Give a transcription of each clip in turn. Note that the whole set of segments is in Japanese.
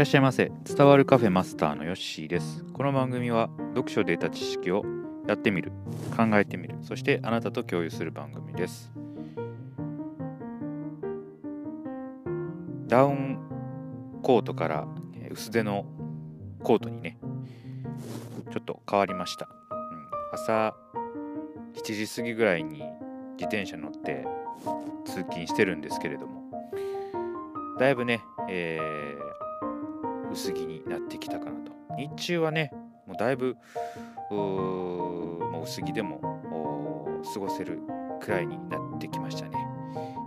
らっしゃいませ。伝わるカフェマスターのヨッシーです。この番組は読書で得た知識をやってみる。考えてみる。そしてあなたと共有する番組です。ダウンコートから薄手のコートにねちょっと変わりました、朝7時過ぎぐらいに自転車乗って通勤してるんですけれども。だいぶね、えー、薄着になってきたかなと。日中はねもうだいぶもう薄着でも過ごせるくらいになってきましたね。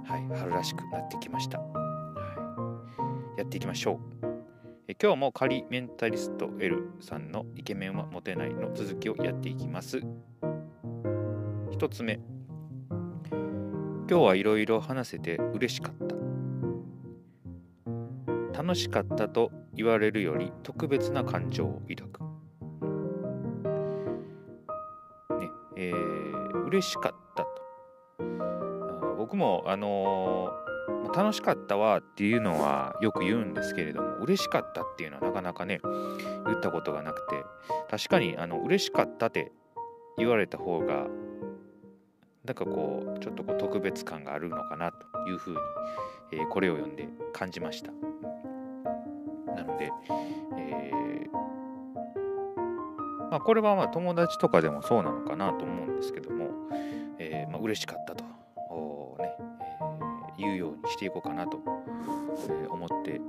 はい春らしくなってきました、はい、やっていきましょう。え今日も仮メンタリスト L さんのイケメンはモテないの続きをやっていきます。1つ目。今日はいろいろ話せて嬉しかった。楽しかったと言われるより特別な感情を抱く。ねえー、嬉しかったと。僕もあのー、楽しかったわっていうのはよく言うんですけれども嬉しかったっていうのはなかなかね言ったことがなくて確かにあの嬉しかったって言われた方がなんかこうちょっとこう特別感があるのかなというふうに、えー、これを読んで感じました。なので、えー、まあ、これはま友達とかでもそうなのかなと思うんですけども、えー、まあ、嬉しかったと、ねえー、言うようにしていこうかなと、え思って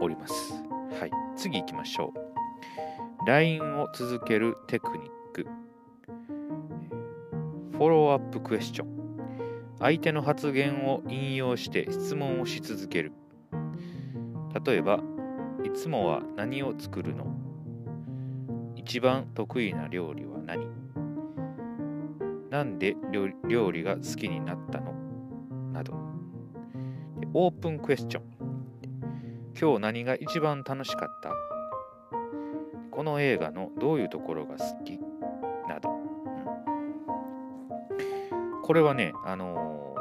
おります。はい次行きましょう。LINE を続けるテクニック。フォローアップクエスチョン。相手の発言を引用して質問をし続ける。例えばいつもは何を作るの？一番得意な料理は何？なんで料理が好きになったの？など。オープンクエスチョン。今日何が一番楽しかった？この映画のどういうところが好き？など。これはね、あの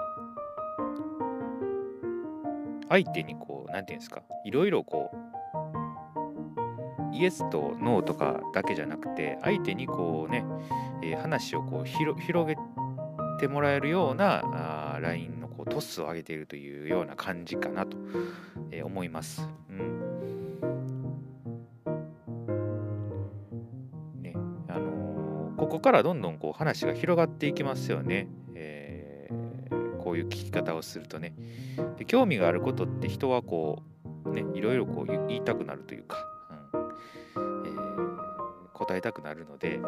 ー、相手にこう、なんていうんですか、いろいろこう、イエスとノーとかだけじゃなくて、相手にこうね、えー、話をこう広げてもらえるようなあ LINE のこうトスを上げているというような感じかなと、えー、思います。うんねあのー、ここからどんどんこう話が広がっていきますよね。こういう聞き方をするとねで興味があることって人はこうねいろいろこう言いたくなるというか、答えたくなるので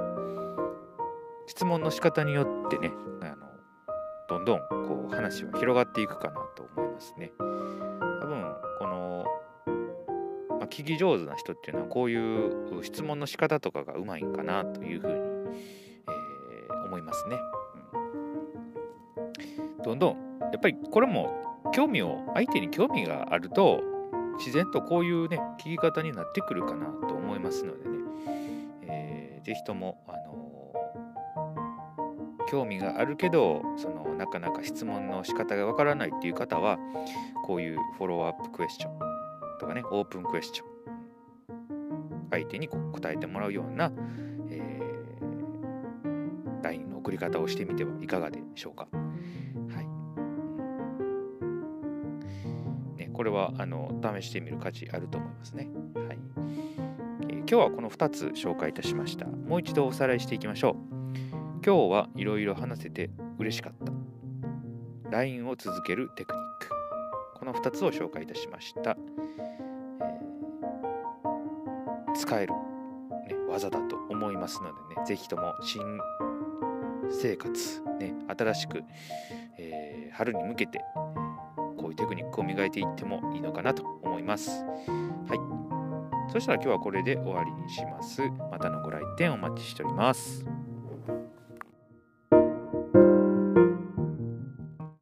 質問の仕方によってねあのどんどんこう話は広がっていくかなと思いますね。多分この、まあ、聞き上手な人っていうのはこういう質問の仕方とかがうまいんかなというふうに、えー、思いますね。どんどんやっぱりこれも興味を相手に興味があると自然とこういうね聞き方になってくるかなと思いますのでね、えー、ぜひとも、あのー、興味があるけどそのなかなか質問の仕方がわからないっていう方はこういうフォローアップクエスチョンとかねオープンクエスチョン相手に答えてもらうような、えー、LINE の送り方をしてみてはいかがでしょうか。はいねこれはあの試してみる価値あると思いますね。はい、今日はこの2つ紹介いたしました。もう一度おさらいしていきましょう。今日はいろいろ話せて嬉しかった。LINE を続けるテクニック。この2つを紹介いたしました。えー、使える、ね、技だと思いますのでね、ぜひとも新生活、ね、新しく、えー、春に向けてこういうテクニックを磨いていってもいいのかなと思います。はい。そしたら今日はこれで終わりにします。またのご来店お待ちしております。